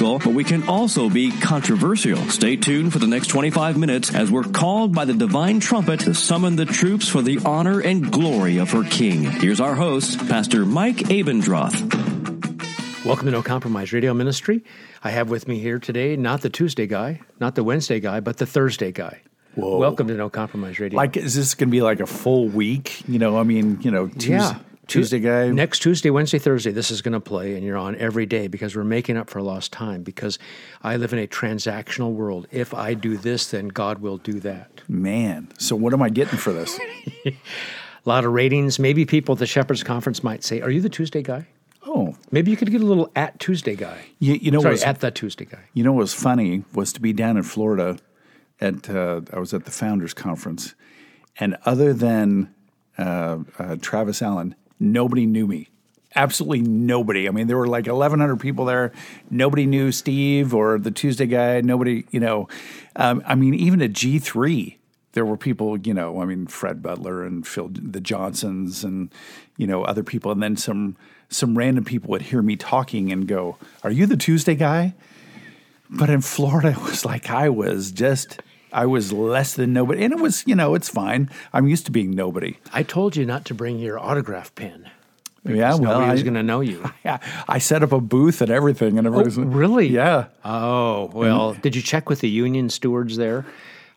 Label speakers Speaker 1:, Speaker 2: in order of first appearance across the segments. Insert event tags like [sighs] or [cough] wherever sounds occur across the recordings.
Speaker 1: but we can also be controversial. Stay tuned for the next 25 minutes as we're called by the divine trumpet to summon the troops for the honor and glory of her King. Here's our host, Pastor Mike Abendroth.
Speaker 2: Welcome to No Compromise Radio Ministry. I have with me here today not the Tuesday guy, not the Wednesday guy, but the Thursday guy.
Speaker 3: Whoa.
Speaker 2: Welcome to No Compromise Radio.
Speaker 3: Like, is this going to be like a full week? You know, I mean, you know, Tuesday,
Speaker 2: Yeah.
Speaker 3: Tuesday guy.
Speaker 2: Next Tuesday, Wednesday, Thursday, this is going to play, and you're on every day because we're making up for lost time. Because I live in a transactional world. If I do this, then God will do that.
Speaker 3: Man, so what am I getting for this? [laughs]
Speaker 2: A lot of ratings. Maybe people at the Shepherds Conference might say, "Are you the Tuesday guy?"
Speaker 3: Oh,
Speaker 2: Maybe you could get a little at Tuesday guy.
Speaker 3: you, you know,
Speaker 2: Sorry,
Speaker 3: what's,
Speaker 2: at the Tuesday guy.
Speaker 3: you know what was funny was to be down in Florida. At uh, I was at the Founders Conference, and other than uh, uh, Travis Allen, nobody knew me. Absolutely nobody. I mean, there were like 1,100 people there. Nobody knew Steve or the Tuesday guy. Nobody, you know. Um, I mean, even at G3, there were people, you know, I mean, Fred Butler and Phil, the Johnsons and, you know, other people. And then some, some random people would hear me talking and go, Are you the Tuesday guy? But in Florida, [laughs] it was like I was just, I was less than nobody. And it was, you know, it's fine. I'm used to being nobody.
Speaker 2: I told you not to bring your autograph pen.
Speaker 3: Yeah, well,
Speaker 2: Nobody was going to know you. [laughs]
Speaker 3: yeah, I set up a booth and everything, and everybody's oh,
Speaker 2: really?
Speaker 3: yeah.
Speaker 2: Oh, well, did you check with the union stewards there?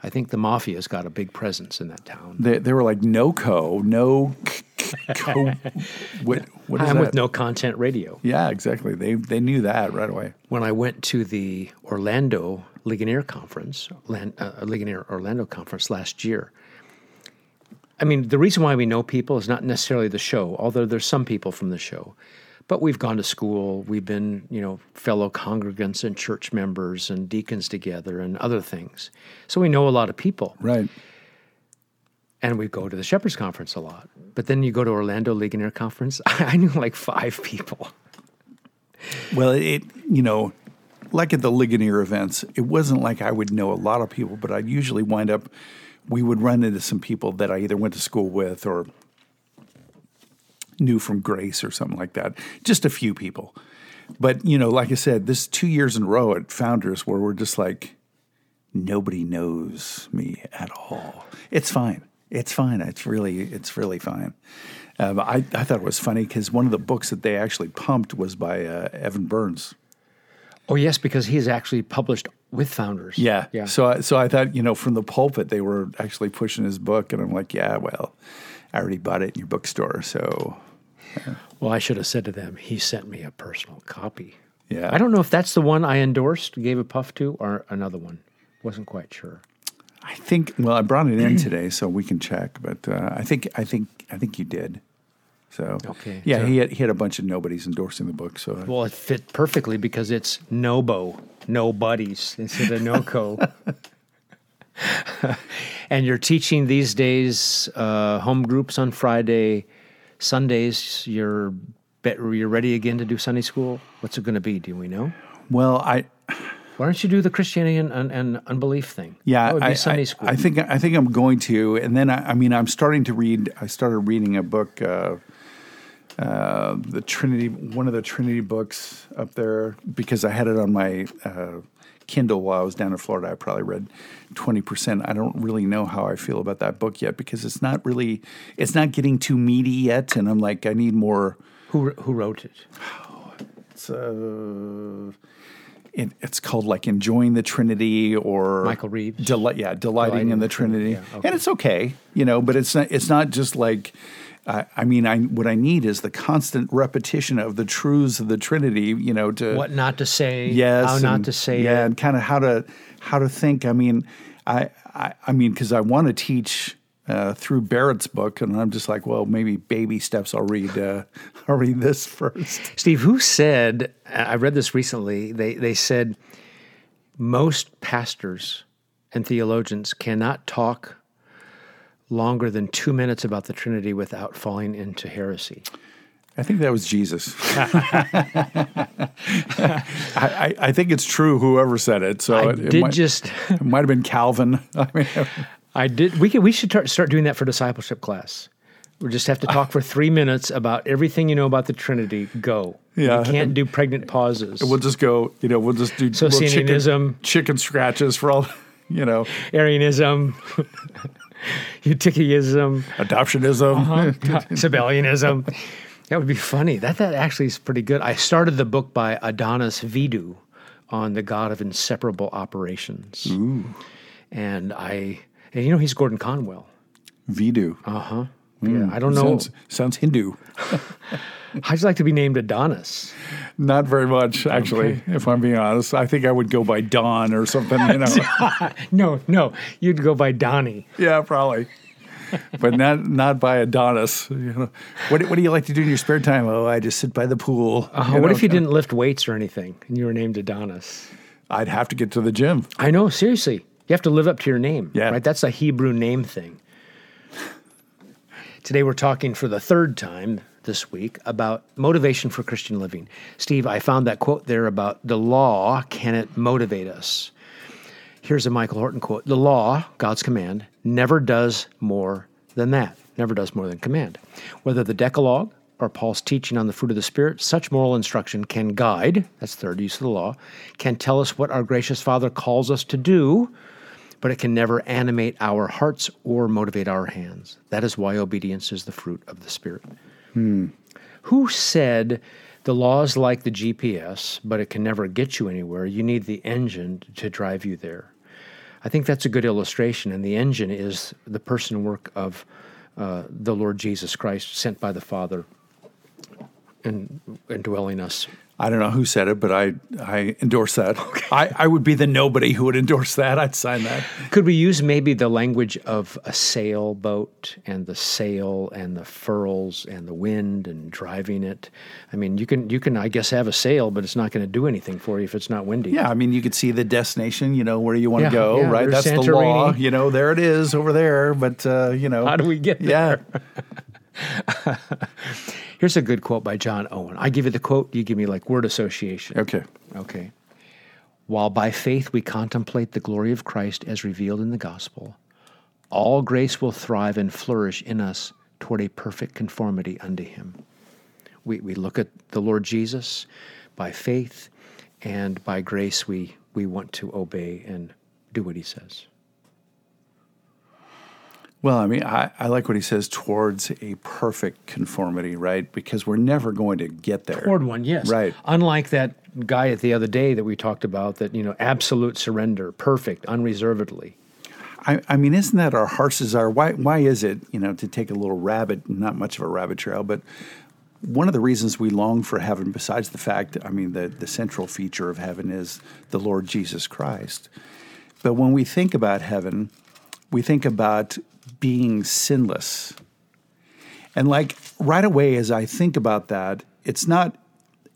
Speaker 2: I think the mafia's got a big presence in that town.
Speaker 3: They, they were like, no co, no co. [laughs] What, what is
Speaker 2: I'm
Speaker 3: that?
Speaker 2: with No Content Radio.
Speaker 3: Yeah, exactly. They they knew that right away.
Speaker 2: When I went to the Orlando Ligonier Conference, Lan- uh, Ligonier Orlando Conference last year, I mean, the reason why we know people is not necessarily the show, although there's some people from the show. But we've gone to school, we've been, you know, fellow congregants and church members and deacons together and other things. So we know a lot of people.
Speaker 3: Right.
Speaker 2: and we go to the Shepherds Conference a lot. But then you go to Orlando Legionnaire Conference. [laughs] I knew like five people.
Speaker 3: Well, it you know, like at the Ligonier events, it wasn't like I would know a lot of people, but I'd usually wind up. We would run into some people that I either went to school with or knew from Grace or something like that. Just a few people. But, you know, like I said, this two years in a row at Founders where we're just like, nobody knows me at all. It's fine. It's fine. It's really, it's really fine. Um, I, I thought it was funny because one of the books that they actually pumped was by uh, Evan Burns.
Speaker 2: Oh yes, because he he's actually published with Founders.
Speaker 3: Yeah.
Speaker 2: yeah.
Speaker 3: So, I, so I thought, you know, from the pulpit, they were actually pushing his book. And I'm like, yeah, well, I already bought it in your bookstore. So,
Speaker 2: well, I should have said to them, he sent me a personal copy.
Speaker 3: yeah.
Speaker 2: I don't know if that's the one I endorsed, gave a puff to, or another one. Wasn't quite sure.
Speaker 3: I think. Well, I brought it in today, so we can check. But uh, I think, I think, I think you did. So
Speaker 2: Okay.
Speaker 3: yeah,
Speaker 2: So-
Speaker 3: he had he had a bunch of nobodies endorsing the book. So
Speaker 2: Well, it fit perfectly because it's Nobo, no buddies instead of NoCo. [laughs] and you're teaching these days uh, home groups on Friday, Sundays. You're you're ready again to do Sunday school. What's it going to be? Do we know?
Speaker 3: well, I
Speaker 2: Why don't you do the Christianity and, and, and unbelief thing?
Speaker 3: yeah,
Speaker 2: that would be
Speaker 3: I,
Speaker 2: Sunday
Speaker 3: I,
Speaker 2: school.
Speaker 3: I think I think I'm going to, and then I, I mean I'm starting to read. I started reading a book. Uh, uh, the Trinity, one of the Trinity books up there, because I had it on my uh, Kindle while I was down in Florida. I probably read twenty percent. I don't really know how I feel about that book yet because it's not really, it's not getting too meaty yet, and I'm like, I need more.
Speaker 2: who who wrote it? [sighs]
Speaker 3: It's, uh, it, it's called like enjoying the Trinity or
Speaker 2: Michael Reeves?
Speaker 3: Deli- yeah, delighting in the Trinity,
Speaker 2: yeah, okay.
Speaker 3: and it's okay, you know. But it's not. It's not just like. I I mean, I what I need is the constant repetition of the truths of the Trinity. You know, to
Speaker 2: What not to say?
Speaker 3: yes,
Speaker 2: How not to say
Speaker 3: yeah,
Speaker 2: it?
Speaker 3: and kind of how to how to think. I mean, I I, I mean, because I want to teach uh, through Barrett's book, and I'm just like, well, maybe baby steps. I'll read. Uh, [laughs] I'll read this first.
Speaker 2: Steve, who said? I read this recently. They they said most pastors and theologians cannot talk longer than two minutes about the Trinity without falling into heresy.
Speaker 3: I think that was Jesus. [laughs] I, I, I, think it's true. Whoever said it, so
Speaker 2: I
Speaker 3: it, it
Speaker 2: did
Speaker 3: might,
Speaker 2: just. [laughs]
Speaker 3: it might have been Calvin. [laughs] I mean,
Speaker 2: I did. We could. We should tar- start doing that for discipleship class. We just have to talk for three minutes about everything you know about the Trinity. Go.
Speaker 3: Yeah.
Speaker 2: You can't do pregnant pauses.
Speaker 3: we'll just go. You know, we'll just do little
Speaker 2: Socinianism.
Speaker 3: chicken, chicken scratches for all. You know,
Speaker 2: Arianism, [laughs] Eutychianism,
Speaker 3: adoptionism. [laughs] [laughs]
Speaker 2: Sabellianism. That would be funny. That that actually is pretty good. I started the book by Adonis Vidu on the God of inseparable operations.
Speaker 3: Ooh,
Speaker 2: And I, and you know, he's Gordon Conwell.
Speaker 3: Vidu.
Speaker 2: Uh huh. Yeah, I don't know.
Speaker 3: Sounds, sounds Hindu. [laughs]
Speaker 2: How'd you like to be named Adonis?
Speaker 3: Not very much, actually. If I'm being honest, I think I would go by Don or something. You know. [laughs]
Speaker 2: no, no, you'd go by Donnie.
Speaker 3: yeah, probably. But not not by Adonis. You know, what what do you like to do in your spare time? Oh, I just sit by the pool.
Speaker 2: Uh, what
Speaker 3: know,
Speaker 2: if you didn't lift weights or anything and you were named Adonis?
Speaker 3: I'd have to get to the gym.
Speaker 2: I know, seriously. You have to live up to your name.
Speaker 3: Yeah.
Speaker 2: Right? That's a Hebrew name thing. Today we're talking for the third time this week about motivation for Christian living. Steve, I found that quote there about the law, can it motivate us? Here's a Michael Horton quote The law, God's command, never does more than that, never does more than command. Whether the Decalogue or Paul's teaching on the fruit of the Spirit, such moral instruction can guide, that's third use of the law, can tell us what our gracious Father calls us to do, but it can never animate our hearts or motivate our hands. That is why obedience is the fruit of the Spirit. Who said the law is like the GPS, but it can never get you anywhere? You need the engine to drive you there. I think that's a good illustration, and the engine is the person work of uh, the Lord Jesus Christ, sent by the Father, and indwelling us.
Speaker 3: I don't know who said it, but I I endorse that. I, I would be the nobody who would endorse that. I'd sign that.
Speaker 2: Could we use maybe the language of a sailboat and the sail and the furls and the wind and driving it? I mean, you can you can I guess have a sail, but it's not going to do anything for you if it's not windy.
Speaker 3: Yeah, I mean, you could see the destination, you know, where you want to
Speaker 2: Yeah,
Speaker 3: go,
Speaker 2: yeah,
Speaker 3: right? That's the law.
Speaker 2: Santorini.
Speaker 3: You know, there it is over there. But, uh, you know.
Speaker 2: How do we get
Speaker 3: Yeah. [laughs] [laughs]
Speaker 2: Here's a good quote by John Owen. I give you the quote, you give me like word association.
Speaker 3: Okay.
Speaker 2: Okay. While by faith we contemplate the glory of Christ as revealed in the gospel, all grace will thrive and flourish in us toward a perfect conformity unto him. We, we look at the Lord Jesus by faith, and by grace we, we want to obey and do what he says.
Speaker 3: Well, I mean, I, I like what he says towards a perfect conformity, right? Because we're never going to get there.
Speaker 2: Toward one, yes.
Speaker 3: Right.
Speaker 2: Unlike that guy at the other day that we talked about, that, you know, absolute surrender, perfect, unreservedly.
Speaker 3: I, I mean, isn't that our heart's desire? Why, why is it, you know, to take a little rabbit, not much of a rabbit trail, but one of the reasons we long for heaven, besides the fact, I mean, the, the central feature of heaven is the Lord Jesus Christ. But when we think about heaven, we think about being sinless. And like right away, as I think about that, it's not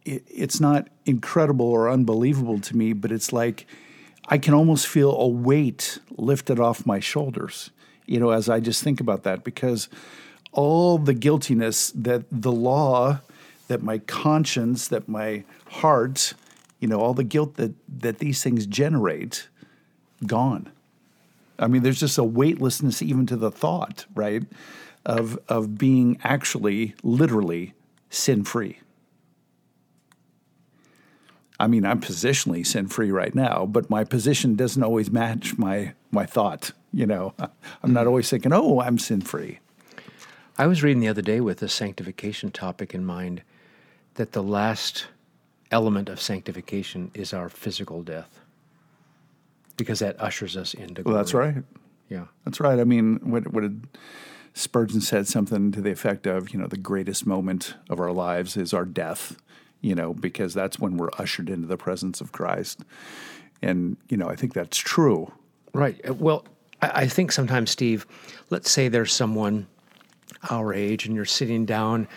Speaker 3: it, it's not incredible or unbelievable to me, but it's like I can almost feel a weight lifted off my shoulders, you know, as I just think about that, because all the guiltiness that the law, that my conscience, that my heart, you know, all the guilt that that these things generate, gone. I mean, there's just a weightlessness even to the thought, right, of of being actually, literally, sin free. I mean, I'm positionally sin free right now, but my position doesn't always match my my thought. You know, I'm not mm. always thinking, "Oh, I'm sin free."
Speaker 2: I was reading the other day with the sanctification topic in mind that the last element of sanctification is our physical death because that ushers us into glory.
Speaker 3: Well, that's right.
Speaker 2: Yeah.
Speaker 3: That's right. I mean, what what did Spurgeon said something to the effect of, you know, the greatest moment of our lives is our death, you know, because that's when we're ushered into the presence of Christ. And, you know, I think that's true.
Speaker 2: Right. Uh, Well, I, I think sometimes, Steve, let's say there's someone our age and you're sitting down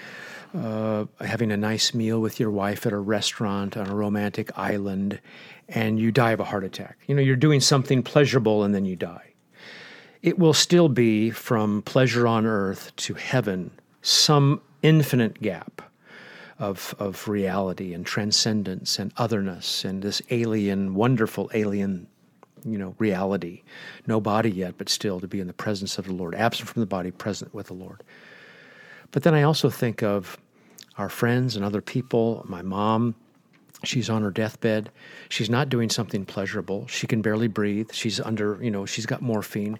Speaker 2: uh, having a nice meal with your wife at a restaurant on a romantic island and you die of a heart attack. You know, you're doing something pleasurable and then you die. It will still be from pleasure on earth to heaven some infinite gap of, of reality and transcendence and otherness and this alien, wonderful alien, you know, reality. No body yet, but still to be in the presence of the Lord, absent from the body, present with the Lord. But then I also think of our friends and other people, my mom, She's on her deathbed. She's not doing something pleasurable. She can barely breathe. She's under, you know, she's got morphine.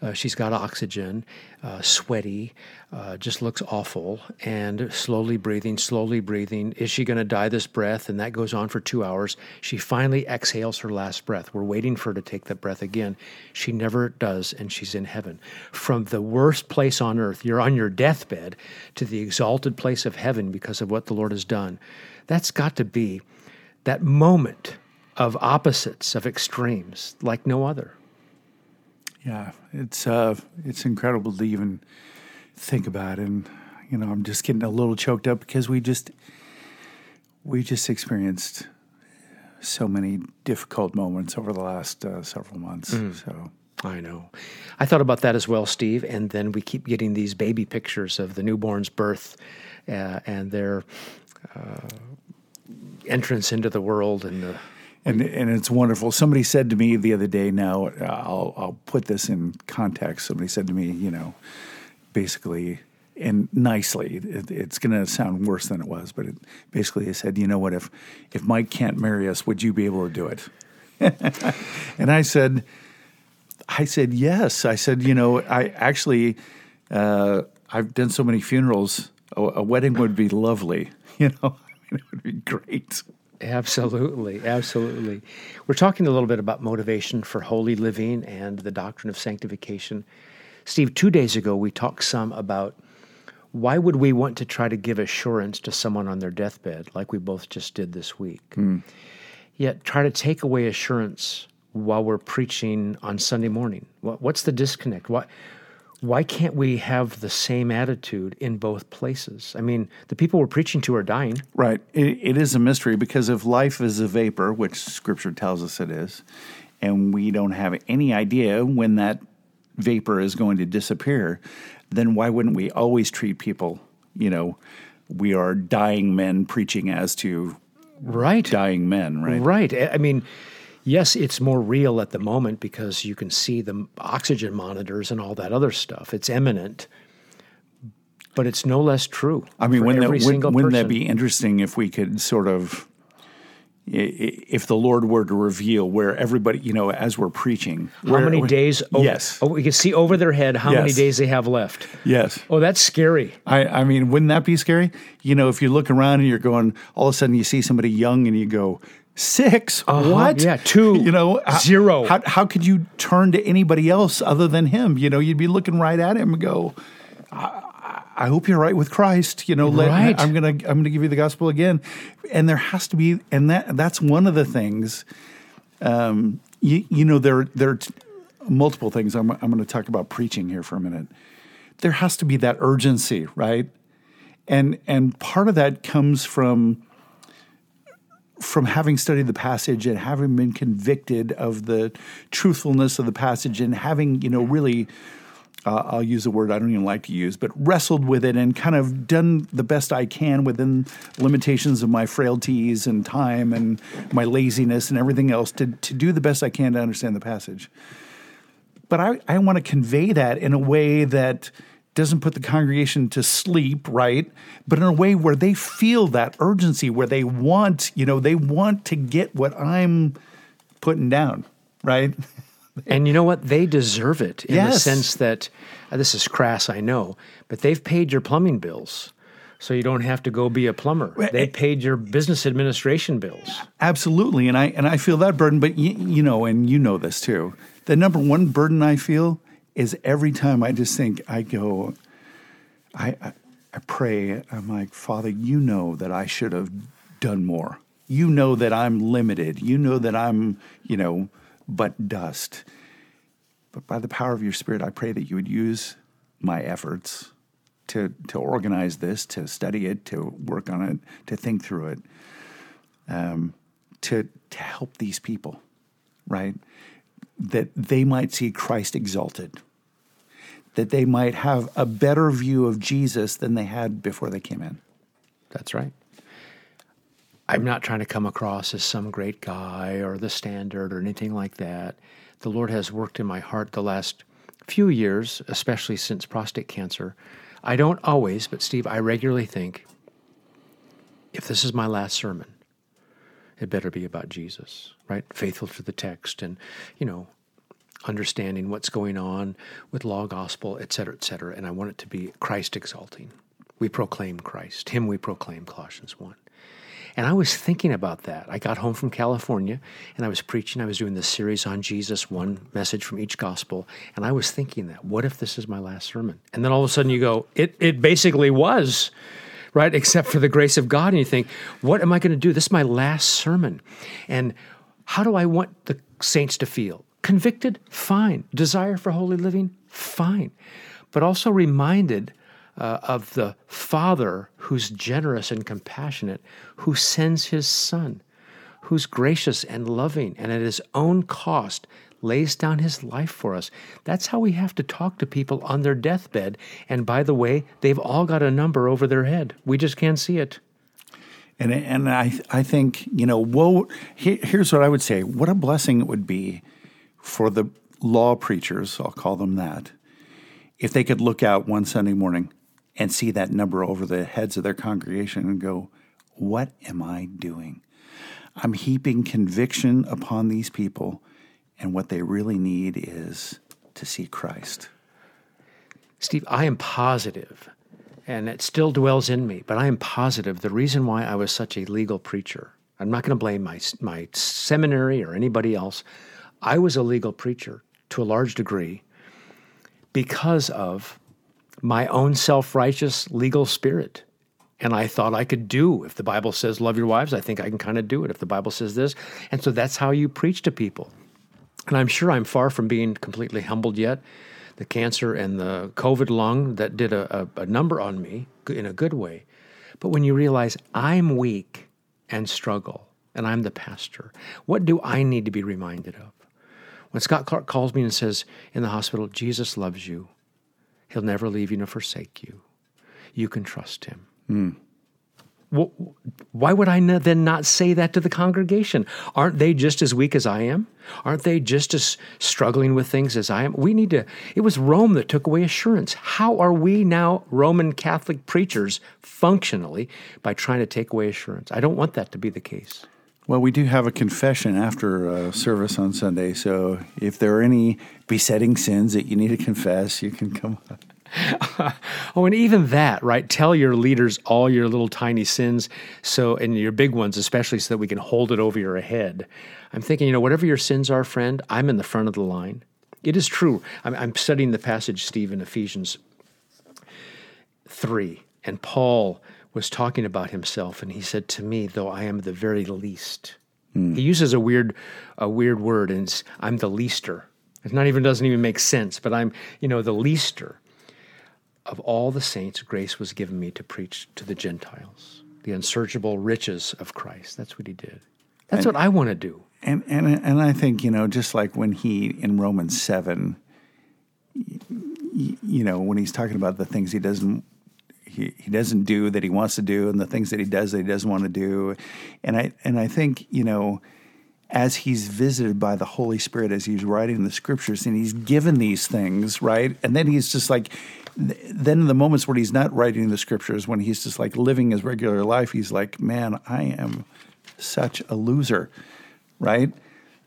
Speaker 2: Uh, she's got oxygen, uh, sweaty, uh, just looks awful, and slowly breathing, slowly breathing. Is she going to die this breath? And that goes on for two hours. She finally exhales her last breath. We're waiting for her to take that breath again. She never does, and she's in heaven. From the worst place on earth, you're on your deathbed, to the exalted place of heaven because of what the Lord has done. That's got to be that moment of opposites, of extremes, like no other.
Speaker 3: Yeah, it's uh, it's incredible to even think about, and you know, I'm just getting a little choked up because we just we just experienced so many difficult moments over the last uh, several months. Mm. So
Speaker 2: I know. I thought about that as well, Steve. And then we keep getting these baby pictures of the newborn's birth uh, and their uh, entrance into the world and the
Speaker 3: and and it's wonderful. Somebody said to me the other day. Now I'll I'll put this in context. Somebody said to me, you know, basically and nicely. It, it's going to sound worse than it was, but it, basically, they said, you know what? If if Mike can't marry us, would you be able to do it? [laughs] and I said, I said yes. I said, you know, I actually uh, I've done so many funerals. A, a wedding would be lovely. [laughs] You know, [laughs] I mean, it would be great.
Speaker 2: Absolutely, absolutely. We're talking a little bit about motivation for holy living and the doctrine of sanctification. Steve, two days ago we talked some about why would we want to try to give assurance to someone on their deathbed, like we both just did this week, mm. yet try to take away assurance while we're preaching on Sunday morning? What's the disconnect? What why can't we have the same attitude in both places? I mean, the people we're preaching to are dying.
Speaker 3: Right. it, it is a mystery because if life is a vapor, which Scripture tells us it is, and we don't have any idea when that vapor is going to disappear, then why wouldn't we always treat people, you know, we are dying men preaching as to
Speaker 2: right
Speaker 3: dying men, right?
Speaker 2: Right. I mean, yes, it's more real at the moment because you can see the oxygen monitors and all that other stuff. It's imminent, but it's no less true.
Speaker 3: I mean, wouldn't, that, would, wouldn't that be interesting if we could sort of if the Lord were to reveal where everybody, you know, as we're preaching,
Speaker 2: how
Speaker 3: where,
Speaker 2: many days?
Speaker 3: Oh, yes,
Speaker 2: oh, we can see over their head how yes. many days they have left.
Speaker 3: Yes.
Speaker 2: Oh, that's scary.
Speaker 3: I, I mean, wouldn't that be scary? You know, if you look around and you're going, all of a sudden you see somebody young and you go, Six? Uh-huh. What?
Speaker 2: Yeah, two.
Speaker 3: You know,
Speaker 2: zero.
Speaker 3: How, how could you turn to anybody else other than him? You know, you'd be looking right at him and go, I, I hope you're right with Christ. You know, let,
Speaker 2: right.
Speaker 3: I'm gonna I'm gonna give you the gospel again, and there has to be, and that that's one of the things. Um, you, you know, there there are multiple things. I'm I'm going to talk about preaching here for a minute. There has to be that urgency, right? And and part of that comes from from having studied the passage and having been convicted of the truthfulness of the passage and having, you know, really, uh, I'll use a word I don't even like to use, but wrestled with it and kind of done the best I can within limitations of my frailties and time and my laziness and everything else to, to do the best I can to understand the passage. But I, I want to convey that in a way that doesn't put the congregation to sleep, right? But in a way where they feel that urgency, where they want, you know, they want to get what I'm putting down, right? [laughs]
Speaker 2: and you know what? They deserve it in
Speaker 3: yes.
Speaker 2: the sense that uh, this is crass, I know, but they've paid your plumbing bills. So you don't have to go be a plumber. They eh, paid your business administration bills.
Speaker 3: Absolutely, and I and I feel that burden. But you, you know, and you know this too. The number one burden I feel is every time I just think, I go, I, I, I pray, I'm like, Father, you know that I should have done more. You know that I'm limited. You know that I'm, you know, but dust. but by the power of your Spirit, I pray that you would use my efforts to to organize this, to study it, to work on it, to think through it, um, to to help these people, right? That they might see Christ exalted, that they might have a better view of Jesus than they had before they came in.
Speaker 2: That's right. I'm not trying to come across as some great guy or the standard or anything like that. The Lord has worked in my heart the last few years, especially since prostate cancer. I don't always, but Steve, I regularly think if this is my last sermon, it better be about Jesus, right? Faithful to the text and, you know, understanding what's going on with law, gospel, et cetera, et cetera. And I want it to be Christ exalting. We proclaim Christ. Him we proclaim, Colossians 1. And I was thinking about that. I got home from California and I was preaching. I was doing this series on Jesus, one message from each gospel. And I was thinking that, what if this is my last sermon? And then all of a sudden you go, it, it basically was, right? Except for the grace of God. And you think, what am I going to do? This is my last sermon. And how do I want the saints to feel? Convicted? Fine. Desire for holy living? Fine. But also reminded uh, of the Father who's generous and compassionate, who sends his Son, who's gracious and loving, and at his own cost lays down his life for us. That's how we have to talk to people on their deathbed. And by the way, they've all got a number over their head. We just can't see it.
Speaker 3: And and I I think you know woe. here's what I would say: what a blessing it would be for the law preachers. I'll call them that. If they could look out one Sunday morning and see that number over the heads of their congregation and go, What am I doing? I'm heaping conviction upon these people, and what they really need is to see Christ.
Speaker 2: Steve, I am positive, and it still dwells in me, but I am positive the reason why I was such a legal preacher, I'm not going to blame my, my seminary or anybody else. I was a legal preacher to a large degree because of my own self righteous legal spirit. And I thought I could do. If the Bible says love your wives, I think I can kind of do it. If the Bible says this. And so that's how you preach to people. And I'm sure I'm far from being completely humbled yet. The cancer and the COVID lung that did a, a, a number on me in a good way. But when you realize I'm weak and struggle, and I'm the pastor, what do I need to be reminded of? When Scott Clark calls me and says in the hospital, Jesus loves you, He'll never leave you nor forsake you. You can trust him. Mm. Well, why would I then not say that to the congregation? Aren't they just as weak as I am? Aren't they just as struggling with things as I am? We need to, it was Rome that took away assurance. How are we now, Roman Catholic preachers, functionally by trying to take away assurance? I don't want that to be the case.
Speaker 3: Well, we do have a confession after uh, service on Sunday. So if there are any besetting sins that you need to confess, you can come. [laughs]
Speaker 2: oh, and even that, right? Tell your leaders all your little tiny sins, so and your big ones, especially, so that we can hold it over your head. I'm thinking, you know, whatever your sins are, friend, I'm in the front of the line. It is true. I'm, I'm studying the passage, Steve, in Ephesians three, and Paul was talking about himself, and he said to me, "Though I am the very least." Mm. He uses a weird, a weird word, and I'm the leaster. It not even doesn't even make sense, but I'm, you know, the leaster of all the saints. Grace was given me to preach to the Gentiles the unsearchable riches of Christ. That's what he did. That's and, what I want to do.
Speaker 3: And and and I think you know, just like when he in Romans seven, you know, when he's talking about the things he doesn't he, he doesn't do that he wants to do and the things that he does that he doesn't want to do. And I and I think, you know, as he's visited by the Holy Spirit as he's writing the scriptures and he's given these things, right? And then he's just like then the moments when he's not writing the scriptures, when he's just like living his regular life, he's like, Man, I am such a loser, right?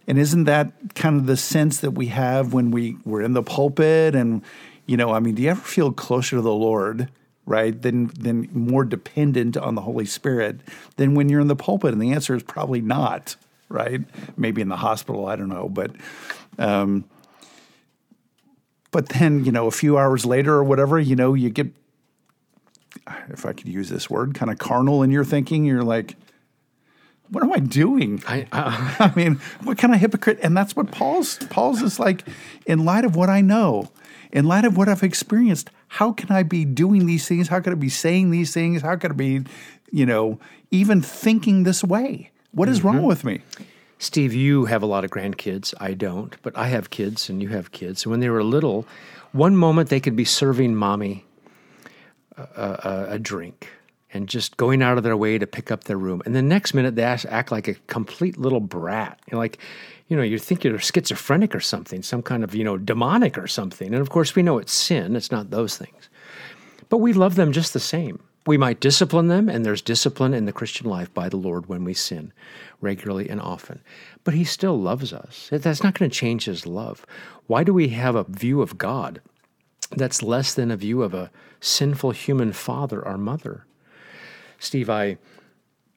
Speaker 3: And isn't that kind of the sense that we have when we, we're in the pulpit and you know, I mean, do you ever feel closer to the Lord right? Than than more dependent on the Holy Spirit than when you're in the pulpit? And the answer is probably not, right? Maybe in the hospital, I don't know, but. Um, but then, you know, a few hours later or whatever, you know, you get, if I could use this word, kind of carnal in your thinking. You're like, what am I doing?
Speaker 2: I, uh, [laughs]
Speaker 3: I mean, what kind of hypocrite? And that's what Paul's Paul's is like. In light of what I know, in light of what I've experienced, how can I be doing these things? How can I be saying these things? How can I be, you know, even thinking this way? What is wrong mm-hmm. with me?
Speaker 2: Steve, you have a lot of grandkids. I don't, but I have kids and you have kids. And when they were little, one moment they could be serving mommy a, a, a drink and just going out of their way to pick up their room. And the next minute they act, like a complete little brat. You like, you know, you think you're schizophrenic or something, some kind of, you know, demonic or something. And of course, we know it's sin, it's not those things. But we love them just the same. We might discipline them, and there's discipline in the Christian life by the Lord when we sin regularly and often. But He still loves us. That's not going to change His love. Why do we have a view of God that's less than a view of a sinful human father or mother? Steve, I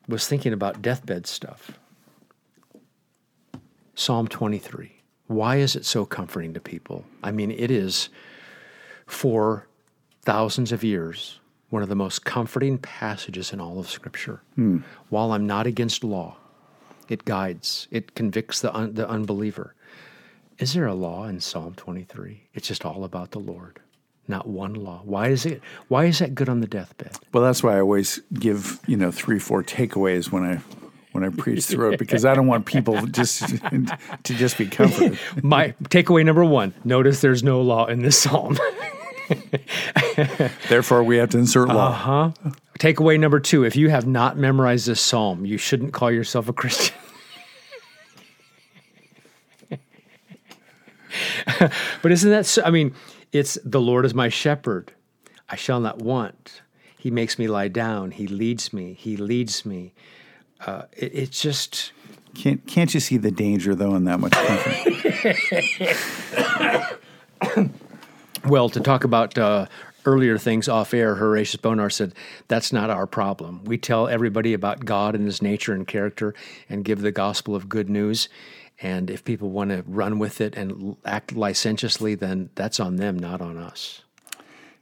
Speaker 2: was thinking about deathbed stuff. Psalm 23. Why is it so comforting to people? I mean, it is for thousands of years one of the most comforting passages in all of Scripture. Hmm. While I'm not against law, it guides, it convicts the, un- the unbeliever. Is there a law in Psalm 23? It's just all about the Lord, not one law. Why is it? Why is that good on the deathbed?
Speaker 3: Well, that's why I always give you know three, four takeaways when I when I preach through it because I don't want people just to just be comforted. [laughs]
Speaker 2: My takeaway number one: Notice there's no law in this psalm. [laughs]
Speaker 3: Therefore, we have to insert law.
Speaker 2: Huh? Takeaway number two: If you have not memorized this psalm, you shouldn't call yourself a Christian. [laughs] but isn't that? So, I mean, it's the Lord is my shepherd; I shall not want. He makes me lie down. He leads me. He leads me. Uh, it, it's just
Speaker 3: Can't can't you see the danger though in that much comfort? [laughs]
Speaker 2: Well, to talk about uh, earlier things off air, Horatius Bonar said, That's not our problem. We tell everybody about God and his nature and character and give the gospel of good news. And if people want to run with it and act licentiously, then that's on them, not on us.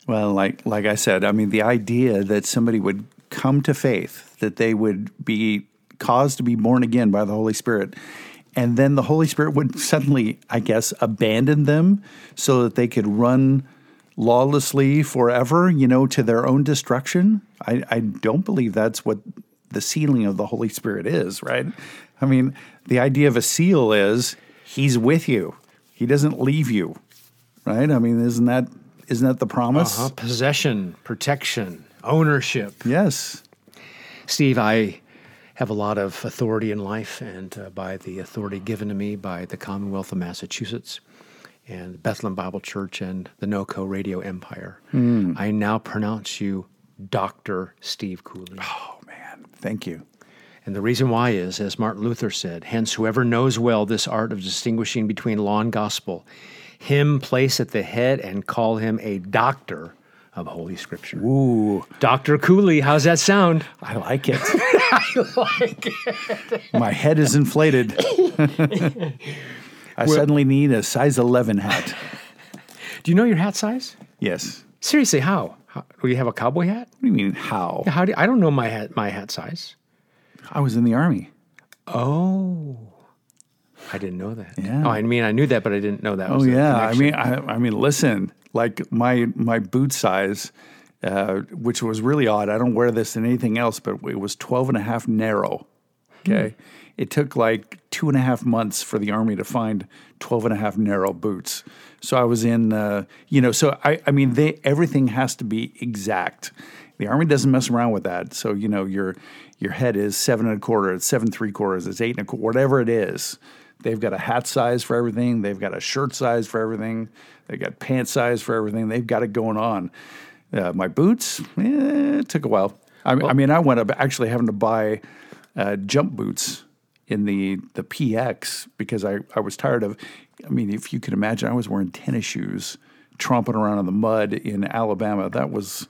Speaker 3: Well, like like I said, I mean, the idea that somebody would come to faith, that they would be caused to be born again by the Holy Spirit, and then the Holy Spirit would suddenly, I guess, abandon them so that they could run lawlessly forever, you know, to their own destruction. I, I don't believe that's what the sealing of the Holy Spirit is, right? I mean, the idea of a seal is he's with you. He doesn't leave you. Right? I mean, isn't that isn't that the promise?
Speaker 2: Uh, possession, protection, ownership.
Speaker 3: Yes.
Speaker 2: Steve, I have a lot of authority in life, and uh, by the authority given to me by the Commonwealth of Massachusetts and Bethlehem Bible Church and the NOCO Radio Empire, I now pronounce you Dr. Steve Cooley.
Speaker 3: Oh man, thank you.
Speaker 2: And the reason why is, as Martin Luther said, hence whoever knows well this art of distinguishing between law and gospel, him place at the head and call him a doctor of Holy Scripture.
Speaker 3: Ooh,
Speaker 2: Dr. Cooley, how's that sound? [laughs]
Speaker 3: I like it. [laughs] I like it. My head is inflated. [laughs] I suddenly need a size 11 hat.
Speaker 2: Do you know your hat size?
Speaker 3: Yes.
Speaker 2: Seriously, how? how do you have a cowboy hat?
Speaker 3: What do you mean how?
Speaker 2: How do I don't know my hat my hat size.
Speaker 3: I was in the army.
Speaker 2: Oh. I didn't know that.
Speaker 3: Yeah.
Speaker 2: Oh, I mean I knew that, but I didn't know that
Speaker 3: Oh
Speaker 2: was
Speaker 3: yeah, I mean, I, I mean, listen, like my my boot size, uh, which was really odd. I don't wear this in anything else, but it was 12 and a half narrow. Okay, it took like two and a half months for the army to find 12 and a half narrow boots. So I was in, uh, you know, so I, I mean, they everything has to be exact. The army doesn't mess around with that. So you know, your your head is seven and a quarter, it's seven three quarters, it's eight and a quarter, whatever it is. They've got a hat size for everything. They've got a shirt size for everything. They got pant size for everything. They've got it going on. Uh, my boots, eh, it took a while. I, I mean, I went up actually having to buy uh, jump boots in the the PX because I, I was tired of. I mean, if you can imagine, I was wearing tennis shoes, tromping around in the mud in Alabama. That was,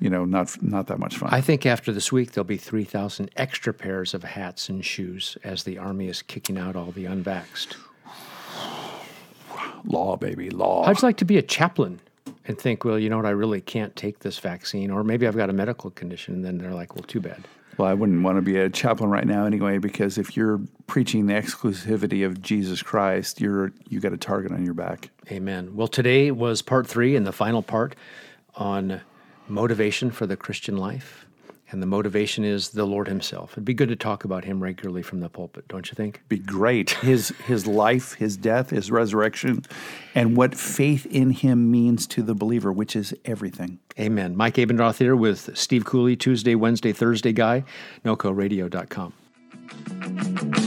Speaker 3: you know, not not that much fun.
Speaker 2: I think after this week there'll be three thousand extra pairs of hats and shoes as the army is kicking out all the unvaxxed.
Speaker 3: law, baby, law.
Speaker 2: I'd like to be a chaplain and think, well, you know what, I really can't take this vaccine, or maybe I've got a medical condition, and then they're like, well, too bad.
Speaker 3: Well, I wouldn't want to be a chaplain right now anyway, because if you're preaching the exclusivity of Jesus Christ, you're you got a target on your back.
Speaker 2: Amen. Well, today was part three and the final part on motivation for the Christian life. And the motivation is the Lord Himself. It'd be good to talk about Him regularly from the pulpit, don't you think?
Speaker 3: Be great. [laughs] His his life, his death, his resurrection, and what faith in Him means to the believer, which is everything.
Speaker 2: Amen. Mike Abendroth here with Steve Cooley, Tuesday, Wednesday, Thursday guy, NoCoRadio.com.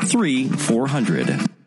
Speaker 1: 3400.